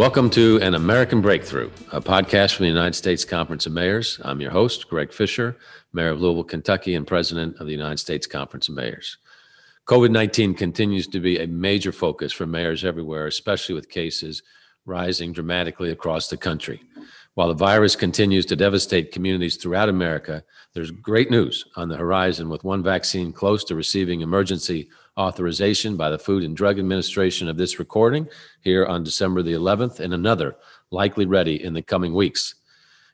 Welcome to An American Breakthrough, a podcast from the United States Conference of Mayors. I'm your host, Greg Fisher, Mayor of Louisville, Kentucky, and President of the United States Conference of Mayors. COVID 19 continues to be a major focus for mayors everywhere, especially with cases rising dramatically across the country. While the virus continues to devastate communities throughout America, there's great news on the horizon with one vaccine close to receiving emergency authorization by the Food and Drug Administration of this recording here on December the 11th, and another likely ready in the coming weeks.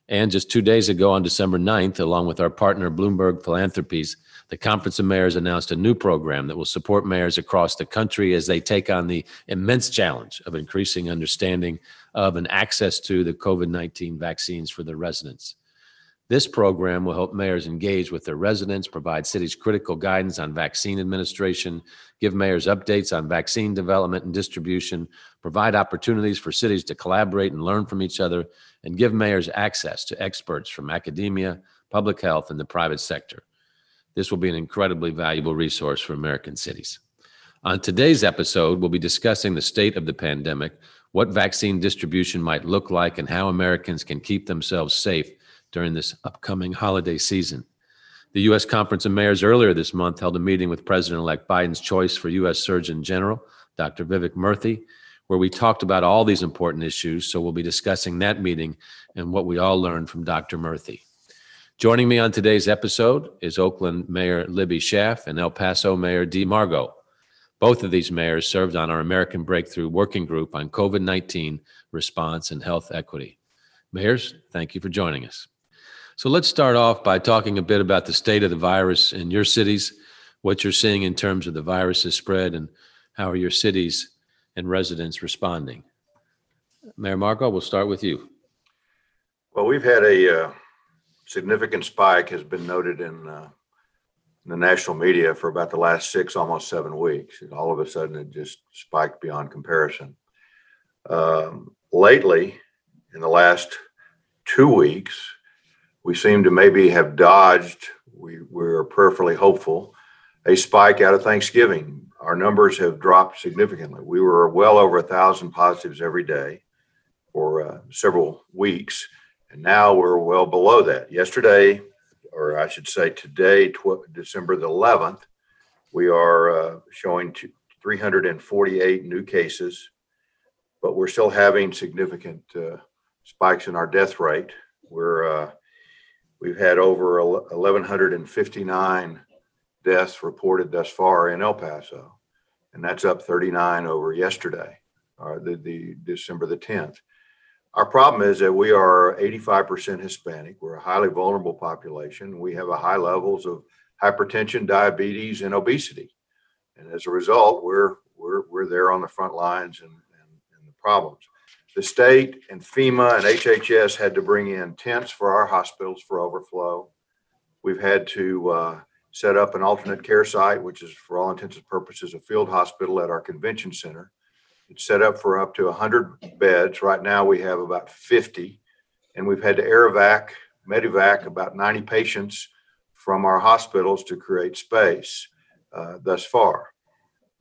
And just two days ago, on December 9th, along with our partner Bloomberg Philanthropies, the Conference of Mayors announced a new program that will support mayors across the country as they take on the immense challenge of increasing understanding of and access to the COVID 19 vaccines for their residents. This program will help mayors engage with their residents, provide cities critical guidance on vaccine administration, give mayors updates on vaccine development and distribution, provide opportunities for cities to collaborate and learn from each other, and give mayors access to experts from academia, public health, and the private sector. This will be an incredibly valuable resource for American cities. On today's episode, we'll be discussing the state of the pandemic, what vaccine distribution might look like, and how Americans can keep themselves safe during this upcoming holiday season. The U.S. Conference of Mayors earlier this month held a meeting with President elect Biden's choice for U.S. Surgeon General, Dr. Vivek Murthy, where we talked about all these important issues. So we'll be discussing that meeting and what we all learned from Dr. Murthy. Joining me on today's episode is Oakland Mayor Libby Schaaf and El Paso Mayor Dee Margo. Both of these mayors served on our American Breakthrough Working Group on COVID 19 response and health equity. Mayors, thank you for joining us. So let's start off by talking a bit about the state of the virus in your cities, what you're seeing in terms of the virus's spread, and how are your cities and residents responding. Mayor Margo, we'll start with you. Well, we've had a uh, significant spike has been noted in, uh, in, the national media for about the last six, almost seven weeks. And all of a sudden, it just spiked beyond comparison. Um, lately, in the last two weeks, we seem to maybe have dodged, we, we're prayerfully hopeful, a spike out of Thanksgiving. Our numbers have dropped significantly. We were well over a thousand positives every day for uh, several weeks, and now we're well below that. Yesterday, or I should say today, tw- December the 11th, we are uh, showing 348 new cases, but we're still having significant uh, spikes in our death rate. We're uh, We've had over 1,159 deaths reported thus far in El Paso, and that's up 39 over yesterday, uh, the, the December the 10th. Our problem is that we are 85% Hispanic. We're a highly vulnerable population. We have a high levels of hypertension, diabetes, and obesity. And as a result, we're we're we're there on the front lines and, and, and the problems the state and FEMA and HHS had to bring in tents for our hospitals for overflow. We've had to uh, set up an alternate care site, which is for all intents and purposes a field hospital at our convention center. It's set up for up to 100 beds. Right now we have about 50, and we've had to air evac, about 90 patients from our hospitals to create space uh, thus far.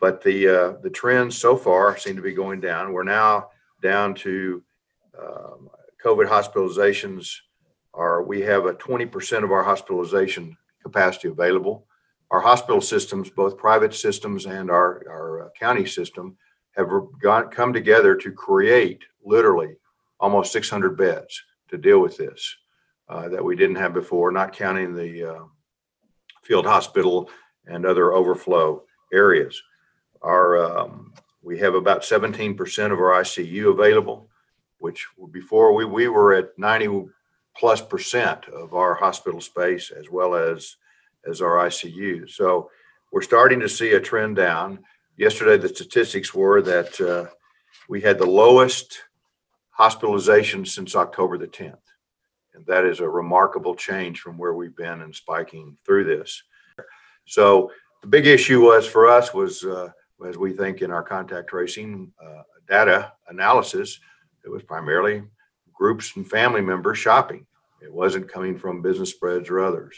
But the uh, the trends so far seem to be going down. We're now down to um, COVID hospitalizations are we have a 20% of our hospitalization capacity available. Our hospital systems, both private systems and our, our county system, have got, come together to create literally almost 600 beds to deal with this uh, that we didn't have before, not counting the uh, field hospital and other overflow areas. Our um, we have about 17% of our ICU available, which before we, we were at 90 plus percent of our hospital space as well as as our ICU. So we're starting to see a trend down. Yesterday, the statistics were that uh, we had the lowest hospitalization since October the 10th. And that is a remarkable change from where we've been and spiking through this. So the big issue was for us was uh, as we think in our contact tracing uh, data analysis, it was primarily groups and family members shopping. It wasn't coming from business spreads or others.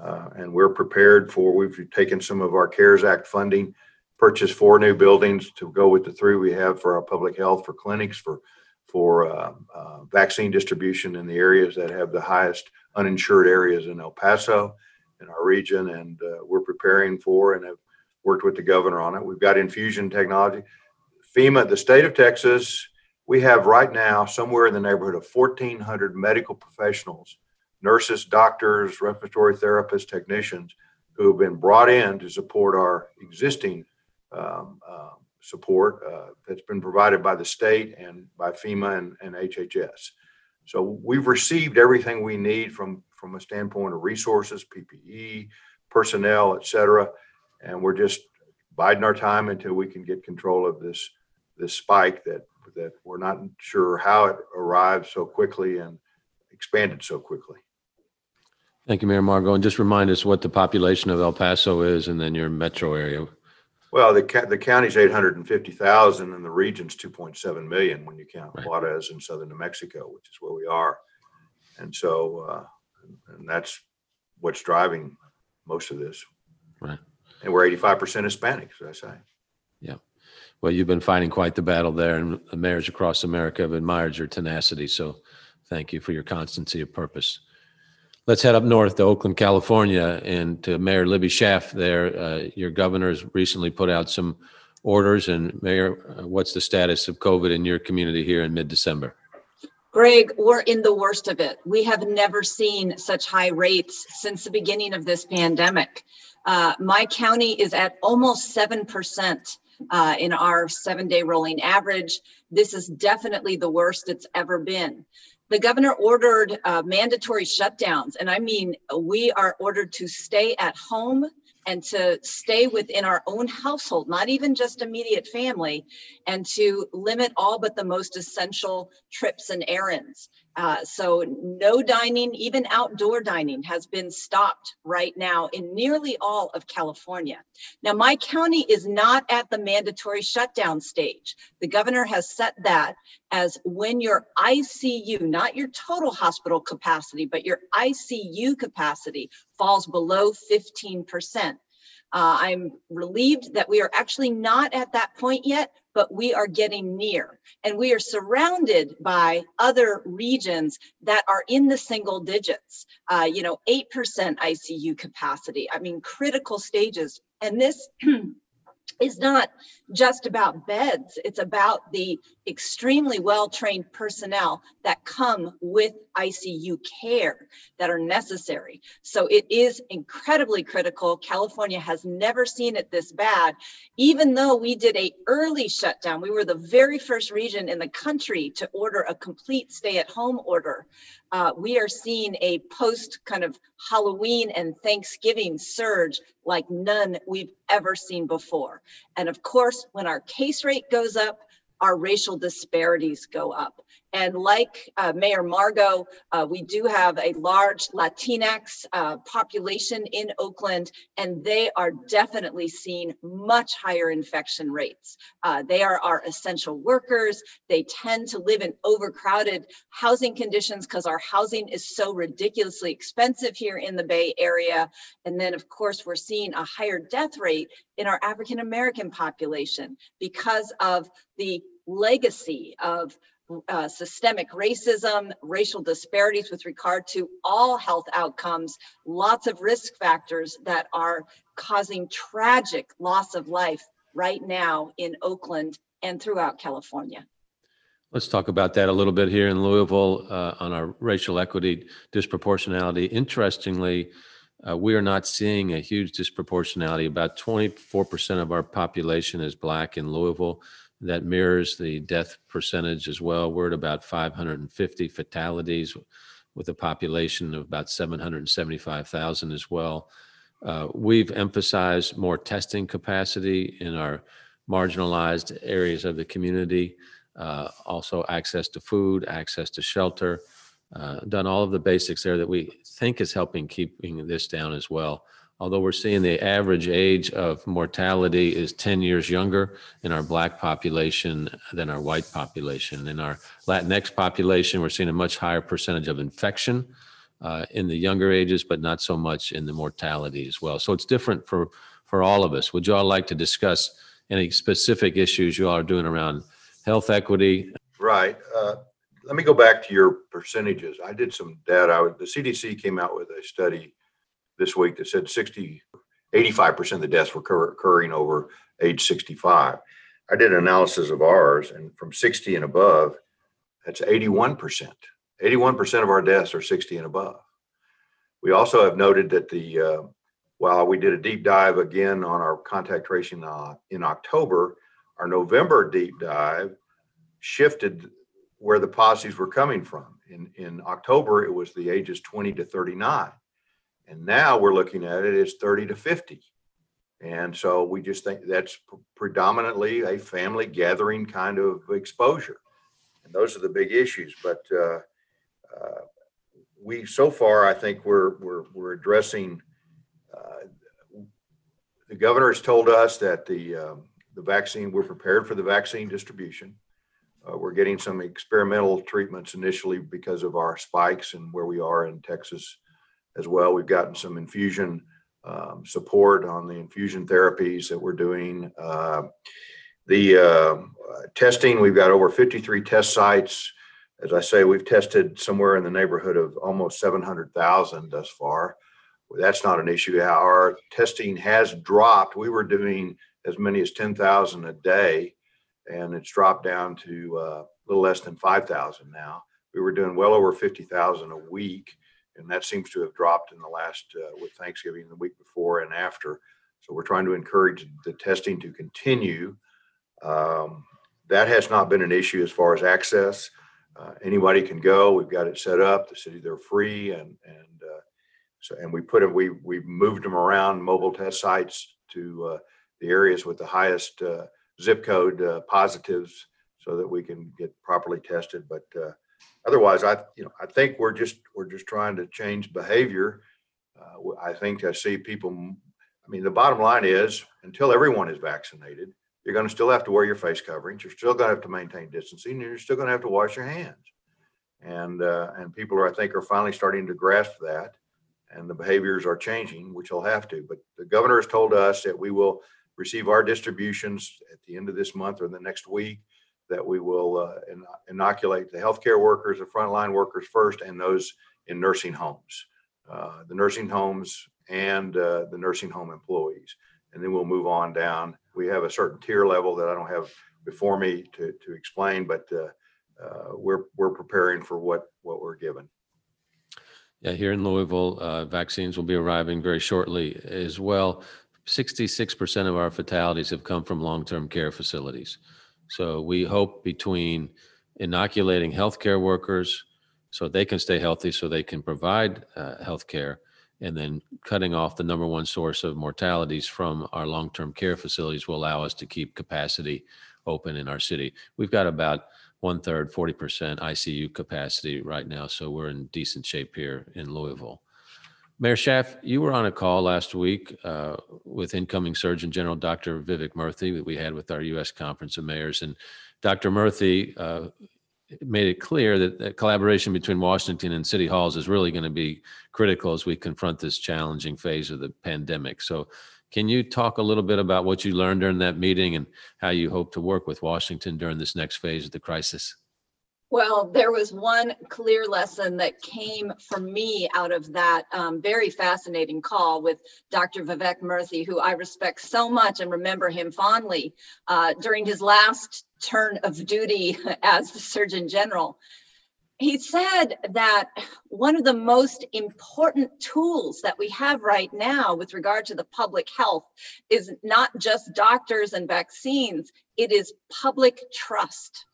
Uh, and we're prepared for, we've taken some of our CARES Act funding, purchased four new buildings to go with the three we have for our public health, for clinics, for for uh, uh, vaccine distribution in the areas that have the highest uninsured areas in El Paso in our region. And uh, we're preparing for and have worked with the governor on it. We've got infusion technology. FEMA, the state of Texas, we have right now somewhere in the neighborhood of 1,400 medical professionals, nurses, doctors, respiratory therapists, technicians who have been brought in to support our existing um, uh, support uh, that's been provided by the state and by FEMA and, and HHS. So we've received everything we need from from a standpoint of resources, PPE, personnel, et cetera, and we're just biding our time until we can get control of this this spike that that we're not sure how it arrived so quickly and expanded so quickly. Thank you, Mayor Margo. And just remind us what the population of El Paso is and then your metro area. Well, the ca- the county's eight hundred and fifty thousand and the region's two point seven million when you count Right. Juarez and southern New Mexico, which is where we are. And so, uh, and that's what's driving most of this. Right. And we're eighty-five percent Hispanic, as I say. Yeah. Well, you've been fighting quite the battle there, and the mayors across America have admired your tenacity. So thank you for your constancy of purpose. Let's head up north to Oakland, California, and to Mayor Libby Schaaf there. Uh, your governor's recently put out some orders. And Mayor, uh, what's the status of COVID in your community here in mid-December? Greg, we're in the worst of it. We have never seen such high rates since the beginning of this pandemic. Uh, my county is at almost 7% uh, in our seven day rolling average. This is definitely the worst it's ever been. The governor ordered uh, mandatory shutdowns, and I mean, we are ordered to stay at home and to stay within our own household, not even just immediate family, and to limit all but the most essential trips and errands. Uh, so, no dining, even outdoor dining, has been stopped right now in nearly all of California. Now, my county is not at the mandatory shutdown stage. The governor has set that as when your ICU, not your total hospital capacity, but your ICU capacity falls below 15%. Uh, I'm relieved that we are actually not at that point yet, but we are getting near. And we are surrounded by other regions that are in the single digits, uh, you know, 8% ICU capacity. I mean, critical stages. And this is not just about beds, it's about the extremely well trained personnel that come with ICU care that are necessary. So it is incredibly critical. California has never seen it this bad. Even though we did a early shutdown, we were the very first region in the country to order a complete stay at home order. Uh, we are seeing a post kind of Halloween and Thanksgiving surge like none we've ever seen before. And of course, when our case rate goes up, our racial disparities go up. And like uh, Mayor Margo, uh, we do have a large Latinx uh, population in Oakland, and they are definitely seeing much higher infection rates. Uh, they are our essential workers. They tend to live in overcrowded housing conditions because our housing is so ridiculously expensive here in the Bay Area. And then, of course, we're seeing a higher death rate in our African American population because of the legacy of uh, systemic racism, racial disparities with regard to all health outcomes, lots of risk factors that are causing tragic loss of life right now in Oakland and throughout California. Let's talk about that a little bit here in Louisville uh, on our racial equity disproportionality. Interestingly, uh, we are not seeing a huge disproportionality. About 24% of our population is Black in Louisville. That mirrors the death percentage as well. We're at about 550 fatalities with a population of about 775,000 as well. Uh, we've emphasized more testing capacity in our marginalized areas of the community, uh, also access to food, access to shelter, uh, done all of the basics there that we think is helping keeping this down as well. Although we're seeing the average age of mortality is 10 years younger in our black population than our white population. In our Latinx population, we're seeing a much higher percentage of infection uh, in the younger ages, but not so much in the mortality as well. So it's different for, for all of us. Would you all like to discuss any specific issues you all are doing around health equity? right. Uh, let me go back to your percentages. I did some data. The CDC came out with a study this week that said 60, 85% of the deaths were occurring over age 65. I did an analysis of ours, and from 60 and above, that's 81%. 81% of our deaths are 60 and above. We also have noted that the uh, while we did a deep dive again on our contact tracing uh, in October, our November deep dive shifted where the positives were coming from. In, in October, it was the ages 20 to 39. And now we're looking at it as 30 to 50. And so we just think that's predominantly a family gathering kind of exposure. And those are the big issues. But uh, uh, we, so far, I think we're, we're, we're addressing, uh, the governor has told us that the, um, the vaccine, we're prepared for the vaccine distribution. Uh, we're getting some experimental treatments initially because of our spikes and where we are in Texas as well. We've gotten some infusion um, support on the infusion therapies that we're doing. Uh, the uh, testing, we've got over 53 test sites. As I say, we've tested somewhere in the neighborhood of almost 700,000 thus far. That's not an issue. Our testing has dropped. We were doing as many as 10,000 a day, and it's dropped down to uh, a little less than 5,000 now. We were doing well over 50,000 a week, and that seems to have dropped in the last, uh, with Thanksgiving the week before and after. So we're trying to encourage the testing to continue. Um, that has not been an issue as far as access. Uh, anybody can go. We've got it set up. The city they're free, and and uh, so and we put it. We we moved them around mobile test sites to uh, the areas with the highest uh, zip code uh, positives, so that we can get properly tested. But otherwise, I you know I think we're just we're just trying to change behavior. I think I see people. I mean, the bottom line is until everyone is vaccinated, you're going to still have to wear your face coverings. You're still going to have to maintain distancing. And you're still going to have to wash your hands. And uh, and people are, I think, are finally starting to grasp that, and the behaviors are changing, which they'll have to. But the governor has told us that we will receive our distributions at the end of this month or the next week. That we will uh, inoculate the healthcare workers, the frontline workers first, and those in nursing homes, uh, the nursing homes and uh, the nursing home employees and then we'll move on down. We have a certain tier level that I don't have before me to, to explain, but uh, uh, we're we're preparing for what what we're given. Yeah, here in Louisville, uh, vaccines will be arriving very shortly as well. 66% of our fatalities have come from long-term care facilities. So we hope between inoculating healthcare workers so they can stay healthy, so they can provide uh, healthcare, and then cutting off the number one source of mortalities from our long-term care facilities will allow us to keep capacity open in our city. We've got about one third, 40% ICU capacity right now, so we're in decent shape here in Louisville. Mayor Schaaf, you were on a call last week uh, with incoming Surgeon General Dr. Vivek Murthy that we had with our U.S. Conference of Mayors. And Dr. Murthy uh, made it clear that, that collaboration between Washington and city halls is really going to be critical as we confront this challenging phase of the pandemic. So, can you talk a little bit about what you learned during that meeting and how you hope to work with Washington during this next phase of the crisis? Well, there was one clear lesson that came for me out of that um, very fascinating call with Dr. Vivek Murthy, who I respect so much and remember him fondly uh, during his last turn of duty as the Surgeon General. He said that one of the most important tools that we have right now with regard to the public health is not just doctors and vaccines, it is public trust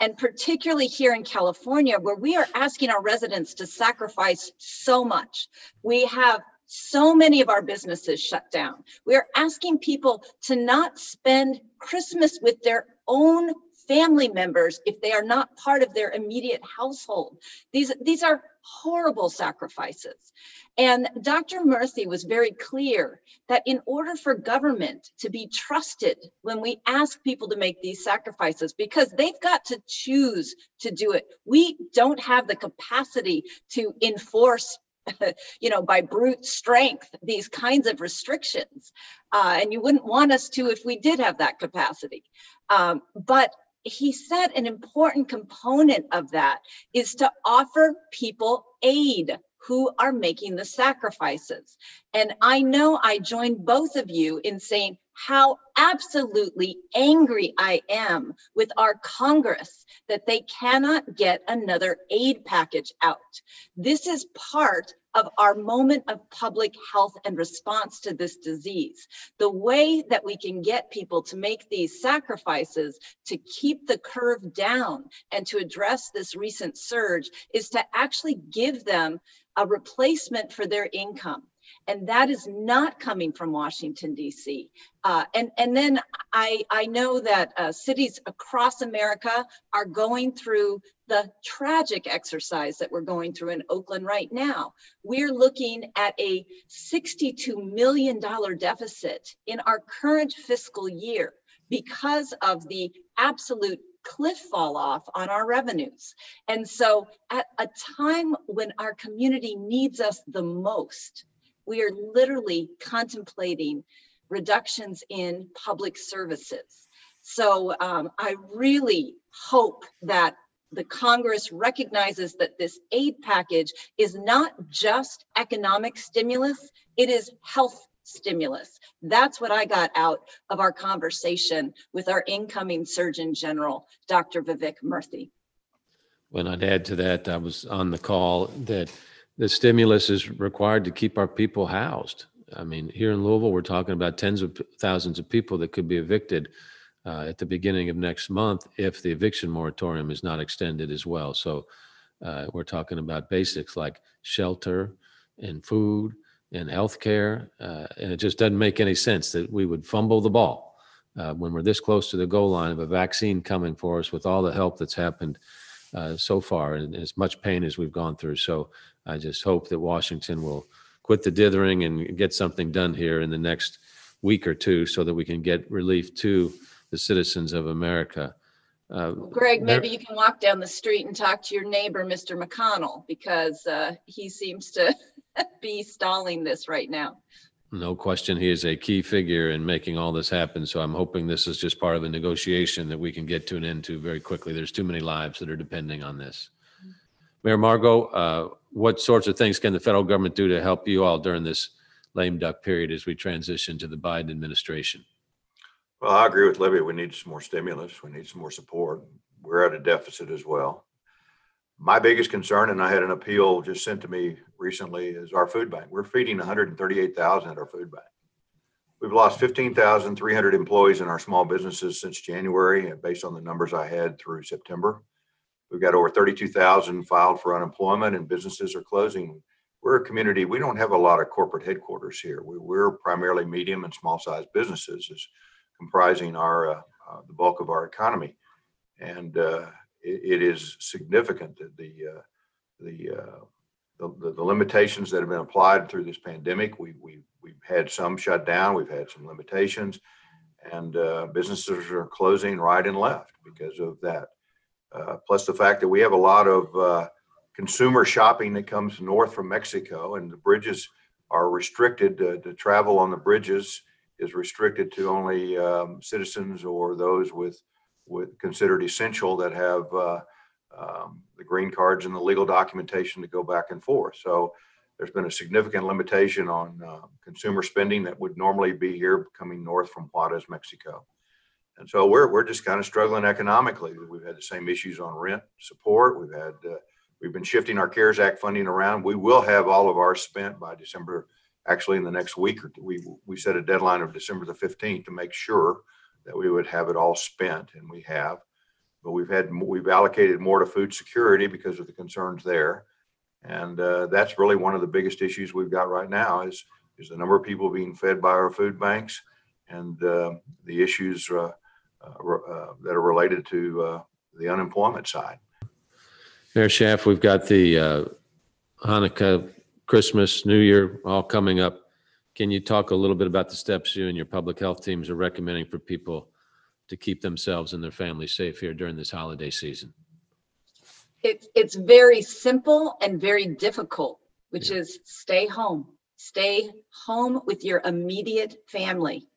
and particularly here in California, where we are asking our residents to sacrifice so much. We have so many of our businesses shut down. We are asking people to not spend Christmas with their own family members if they are not part of their immediate household. These, these are horrible sacrifices. And Dr. Murthy was very clear that in order for government to be trusted when we ask people to make these sacrifices, because they've got to choose to do it, we don't have the capacity to enforce you know, by brute strength, these kinds of restrictions. Uh, and you wouldn't want us to if we did have that capacity. Um, but he said an important component of that is to offer people aid who are making the sacrifices. And I know I join both of you in saying how absolutely angry I am with our Congress that they cannot get another aid package out. This is part of our moment of public health and response to this disease. The way that we can get people to make these sacrifices to keep the curve down and to address this recent surge is to actually give them a replacement for their income and that is not coming from Washington D.C. Uh, and and then I I know that uh, cities across America are going through the tragic exercise that we're going through in Oakland right now. We're looking at a 62 million dollar deficit in our current fiscal year because of the absolute cliff fall off on our revenues. And so at a time when our community needs us the most, we are literally contemplating reductions in public services. So um, I really hope that the Congress recognizes that this aid package is not just economic stimulus, it is health stimulus. That's what I got out of our conversation with our incoming Surgeon General, Dr. Vivek Murthy. When I'd add to that, I was on the call that the stimulus is required to keep our people housed. I mean, here in Louisville, we're talking about tens of thousands of people that could be evicted uh, at the beginning of next month if the eviction moratorium is not extended as well. So uh, we're talking about basics like shelter and food and healthcare, uh, and it just doesn't make any sense that we would fumble the ball uh, when we're this close to the goal line of a vaccine coming for us with all the help that's happened uh, so far and as much pain as we've gone through. So I just hope that Washington will quit the dithering and get something done here in the next week or two so that we can get relief to the citizens of America. Uh, Greg, maybe you can walk down the street and talk to your neighbor, Mr. McConnell, because uh, he seems to be stalling this right now. No question, he is a key figure in making all this happen. So I'm hoping this is just part of a negotiation that we can get to an end to very quickly. There's too many lives that are depending on this. Mayor Margo, uh, what sorts of things can the federal government do to help you all during this lame duck period as we transition to the Biden administration? Well, I agree with Libby. We need some more stimulus. We need some more support. We're at a deficit as well. My biggest concern, and I had an appeal just sent to me recently, is our food bank. We're feeding 138,000 at our food bank. We've lost 15,300 employees in our small businesses since January, based on the numbers I had through September. We've got over 32,000 filed for unemployment, and businesses are closing. We're a community. We don't have a lot of corporate headquarters here. We, are primarily medium and small sized businesses, is comprising our uh, uh, the bulk of our economy, and uh, it, is significant that the uh, the, uh, the, the limitations that have been applied through this pandemic. We we we've had some shut down. We've had some limitations, and uh, businesses are closing right and left because of that. Uh, plus the fact that we have a lot of uh, consumer shopping that comes north from Mexico, and the bridges are restricted to, to travel on the bridges is restricted to only um, citizens or those with with considered essential that have uh, um, the green cards and the legal documentation to go back and forth. So there's been a significant limitation on uh, consumer spending that would normally be here coming north from Juarez, Mexico. And so we're, we're just kind of struggling economically. We've had the same issues on rent support. We've had, uh, we've been shifting our CARES Act funding around. We will have all of ours spent by December, actually in the next week or two. We, we set a deadline of December the 15th to make sure that we would have it all spent and we have. But we've had, we've allocated more to food security because of the concerns there. And uh, that's really one of the biggest issues we've got right now is, is the number of people being fed by our food banks and uh, the issues uh, uh, uh, that are related to uh, the unemployment side. Mayor Schaaf, we've got the Hanukkah, Christmas, New Year all coming up. Can you talk a little bit about the steps you and your public health teams are recommending for people to keep themselves and their families safe here during this holiday season? It's it's very simple and very difficult, which is stay home. Stay home with your immediate family.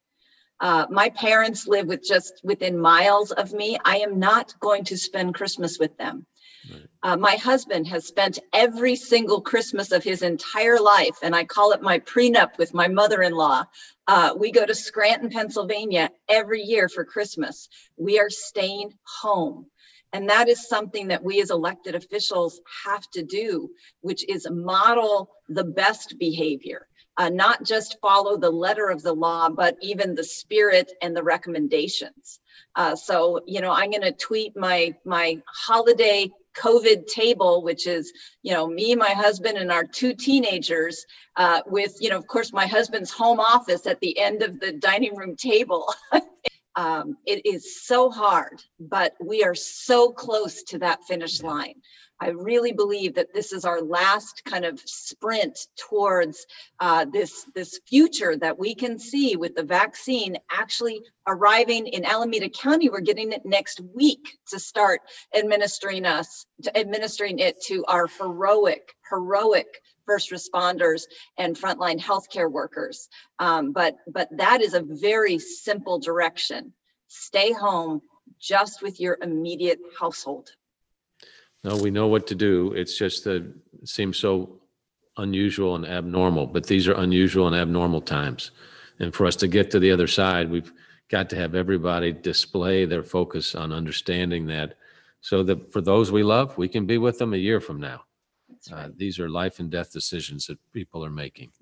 Uh, my parents live with just within miles of me. I am not going to spend Christmas with them. Right. Uh, my husband has spent every single Christmas of his entire life, and I call it my prenup with my mother in law. Uh, we go to Scranton, Pennsylvania every year for Christmas. We are staying home. And that is something that we as elected officials have to do, which is model the best behavior, uh, not just follow the letter of the law, but even the spirit and the recommendations. Uh, so, you know, I'm going to tweet my my holiday COVID table, which is, you know, me, my husband, and our two teenagers, uh, with, you know, of course, my husband's home office at the end of the dining room table. um, it is so hard, but we are so close to that finish line. I really believe that this is our last kind of sprint towards uh, this this future that we can see with the vaccine actually arriving in Alameda County. We're getting it next week to start administering us to administering it to our heroic heroic first responders and frontline healthcare workers. Um, but but that is a very simple direction. Stay home just with your immediate household. No, we know what to do. It's just that it seems so unusual and abnormal, but these are unusual and abnormal times. And for us to get to the other side, we've got to have everybody display their focus on understanding that so that for those we love, we can be with them a year from now. Uh, these are life and death decisions that people are making.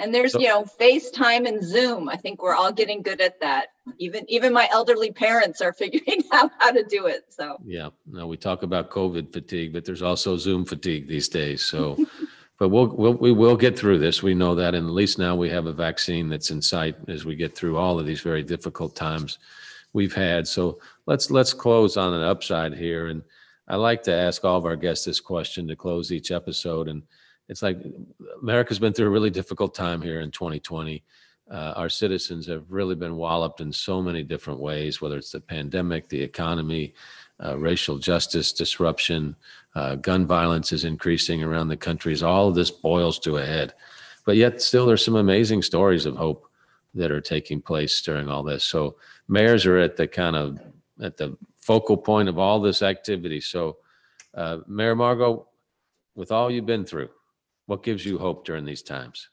And there's, so, you know, FaceTime and Zoom. I think we're all getting good at that. Even even my elderly parents are figuring out how to do it. So yeah, no, we talk about COVID fatigue, but there's also Zoom fatigue these days. So, but we'll, we'll we will get through this. We know that, and at least now we have a vaccine that's in sight as we get through all of these very difficult times we've had. So let's let's close on an upside here and I like to ask all of our guests this question to close each episode. And it's like America's been through a really difficult time here in 2020. Uh, our citizens have really been walloped in so many different ways, whether it's the pandemic, the economy, uh, racial justice disruption, uh, gun violence is increasing around the country. As all of this boils to a head, but yet still there's some amazing stories of hope that are taking place during all this. So mayors are at the kind of at the focal point of all this activity. So, uh, Mayor Margo, with all you've been through, what gives you hope during these times?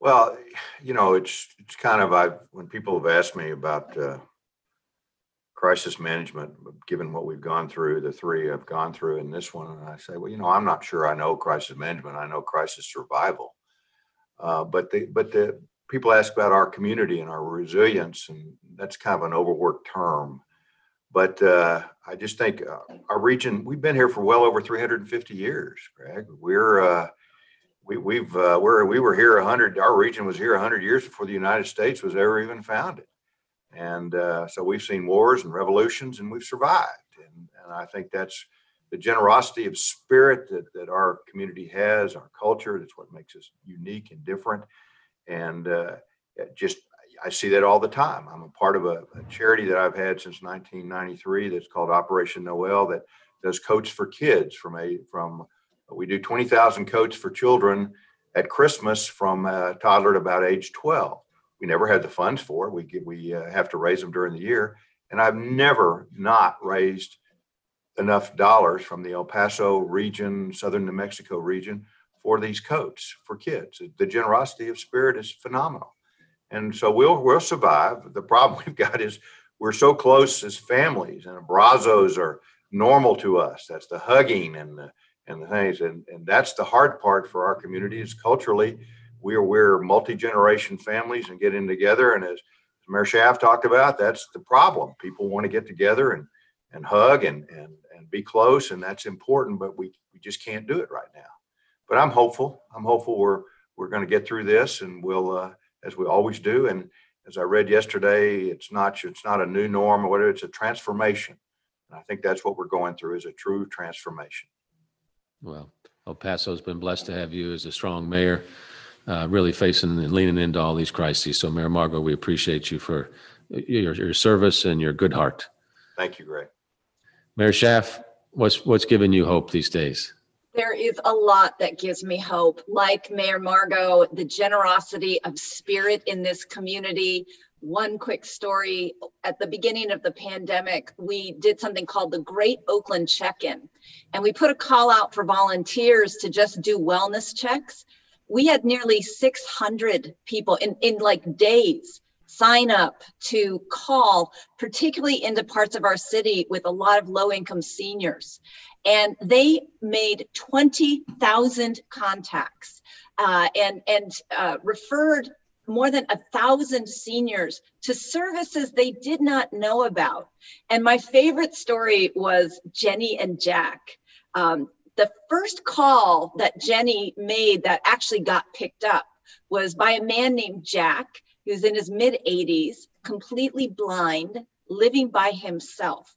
Well, you know, it's it's kind of I when people have asked me about uh, crisis management, given what we've gone through, the three I've gone through, and this one, and I say, well, you know, I'm not sure I know crisis management. I know crisis survival. Uh, but the but the people ask about our community and our resilience, and that's kind of an overworked term. But uh, I just think uh, our region, we've been here for well over 350 years, Greg. We're, uh, we, we've, uh, we're, we were here 100, our region was here 100 years before the United States was ever even founded. And uh, so we've seen wars and revolutions and we've survived. And, and I think that's the generosity of spirit that, that our community has, our culture, that's what makes us unique and different. And uh, just I see that all the time. I'm a part of a, a, charity that I've had since 1993 that's called Operation Noel that does coats for kids from a from we do 20,000 coats for children at Christmas from a toddler to about age 12. We never had the funds for it. We get, we uh, have to raise them during the year, and I've never not raised enough dollars from the El Paso region, southern New Mexico region for these coats for kids. The generosity of spirit is phenomenal and so we'll we'll survive. The problem we've got is we're so close as families, and abrazos are normal to us. That's the hugging and the and the things, and and that's the hard part for our community is culturally we're we're multi generation families and getting together. And as Mayor Schaaf talked about, that's the problem. People want to get together and and hug and and and be close, and that's important. But we we just can't do it right now. But I'm hopeful. I'm hopeful we're we're going to get through this, and we'll. Uh, as we always do. And as I read yesterday, it's not it's not a new norm or whatever, it's a transformation. And I think that's what we're going through is a true transformation. Well, El Paso's been blessed to have you as a strong mayor, uh, really facing and leaning into all these crises. So, Mayor Margo, we appreciate you for your, your service and your good heart. Thank you, Greg. Mayor Schaaf, what's what's giving you hope these days? There is a lot that gives me hope, like Mayor Margo, the generosity of spirit in this community. one quick story. At the beginning of the pandemic, we did something called the Great Oakland Check In. And we put a call out for volunteers to just do wellness checks. We had nearly 600 people in, in like days sign up to call, particularly into parts of our city with a lot of low income seniors. And they made 20,000 contacts uh, and, and uh, referred more than a thousand seniors to services they did not know about. And my favorite story was Jenny and Jack. Um, the first call that Jenny made that actually got picked up was by a man named Jack, who's in his mid 80s, completely blind, living by himself.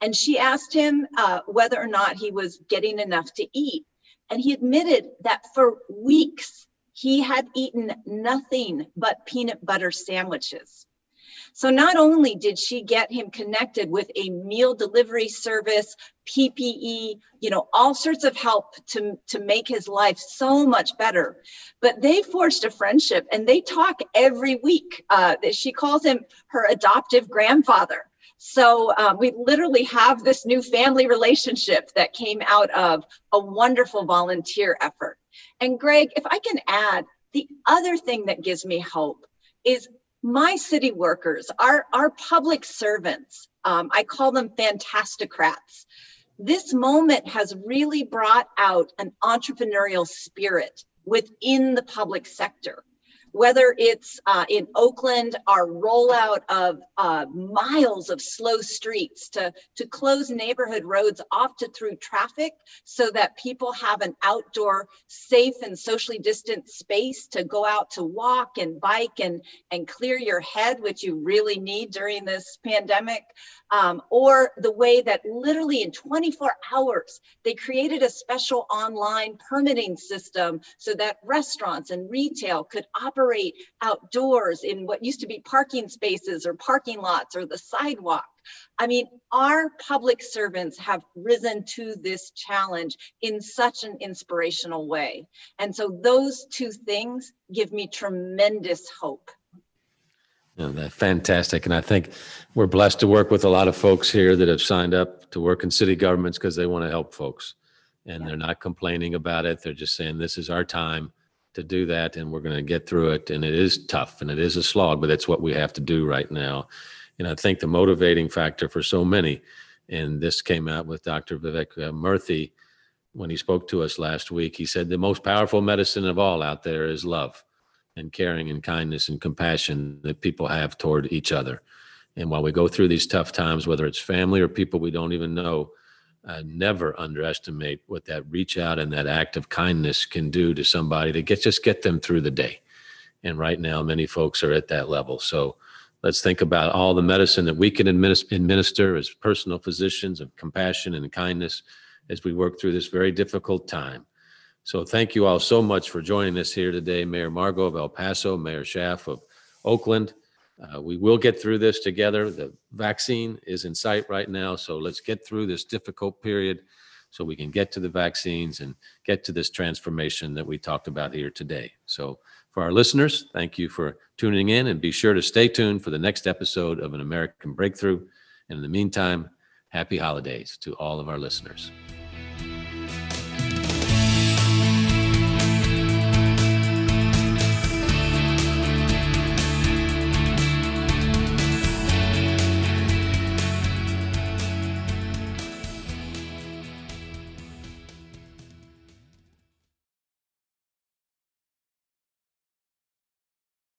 And she asked him uh, whether or not he was getting enough to eat. And he admitted that for weeks he had eaten nothing but peanut butter sandwiches. So not only did she get him connected with a meal delivery service, PPE, you know, all sorts of help to, to make his life so much better, but they forged a friendship and they talk every week. Uh, she calls him her adoptive grandfather. So um, we literally have this new family relationship that came out of a wonderful volunteer effort. And Greg, if I can add, the other thing that gives me hope is my city workers, our, our public servants, um, I call them fantastocrats. This moment has really brought out an entrepreneurial spirit within the public sector whether it's uh, in Oakland, our rollout of uh, miles of slow streets to, to close neighborhood roads off to through traffic so that people have an outdoor, safe and socially distant space to go out to walk and bike and, and clear your head, which you really need during this pandemic. Um, or the way that literally in 24 hours, they created a special online permitting system so that restaurants and retail could operate operate outdoors in what used to be parking spaces or parking lots or the sidewalk. I mean, our public servants have risen to this challenge in such an inspirational way. And so those two things give me tremendous hope. Yeah, that's fantastic. And I think we're blessed to work with a lot of folks here that have signed up to work in city governments because they want to help folks. And yeah. they're not complaining about it. They're just saying, this is our time to do that and we're going to get through it and it is tough and it is a slog but that's what we have to do right now. And i think the motivating factor for so many and this came out with dr vivek uh, murthy when he spoke to us last week. He said the most powerful medicine of all out there is love and caring and kindness and compassion that people have toward each other. And while we go through these tough times whether it's family or people we don't even know uh, never underestimate what that reach out and that act of kindness can do to somebody to get just get them through the day. And right now, many folks are at that level. So let's think about all the medicine that we can administer as personal physicians of compassion and kindness as we work through this very difficult time. So thank you all so much for joining us here today, Mayor Margo of El Paso, Mayor Schaaf of Oakland. Uh, we will get through this together. The vaccine is in sight right now, so let's get through this difficult period so we can get to the vaccines and get to this transformation that we talked about here today. So, for our listeners, thank you for tuning in and be sure to stay tuned for the next episode of An American Breakthrough. And in the meantime, happy holidays to all of our listeners.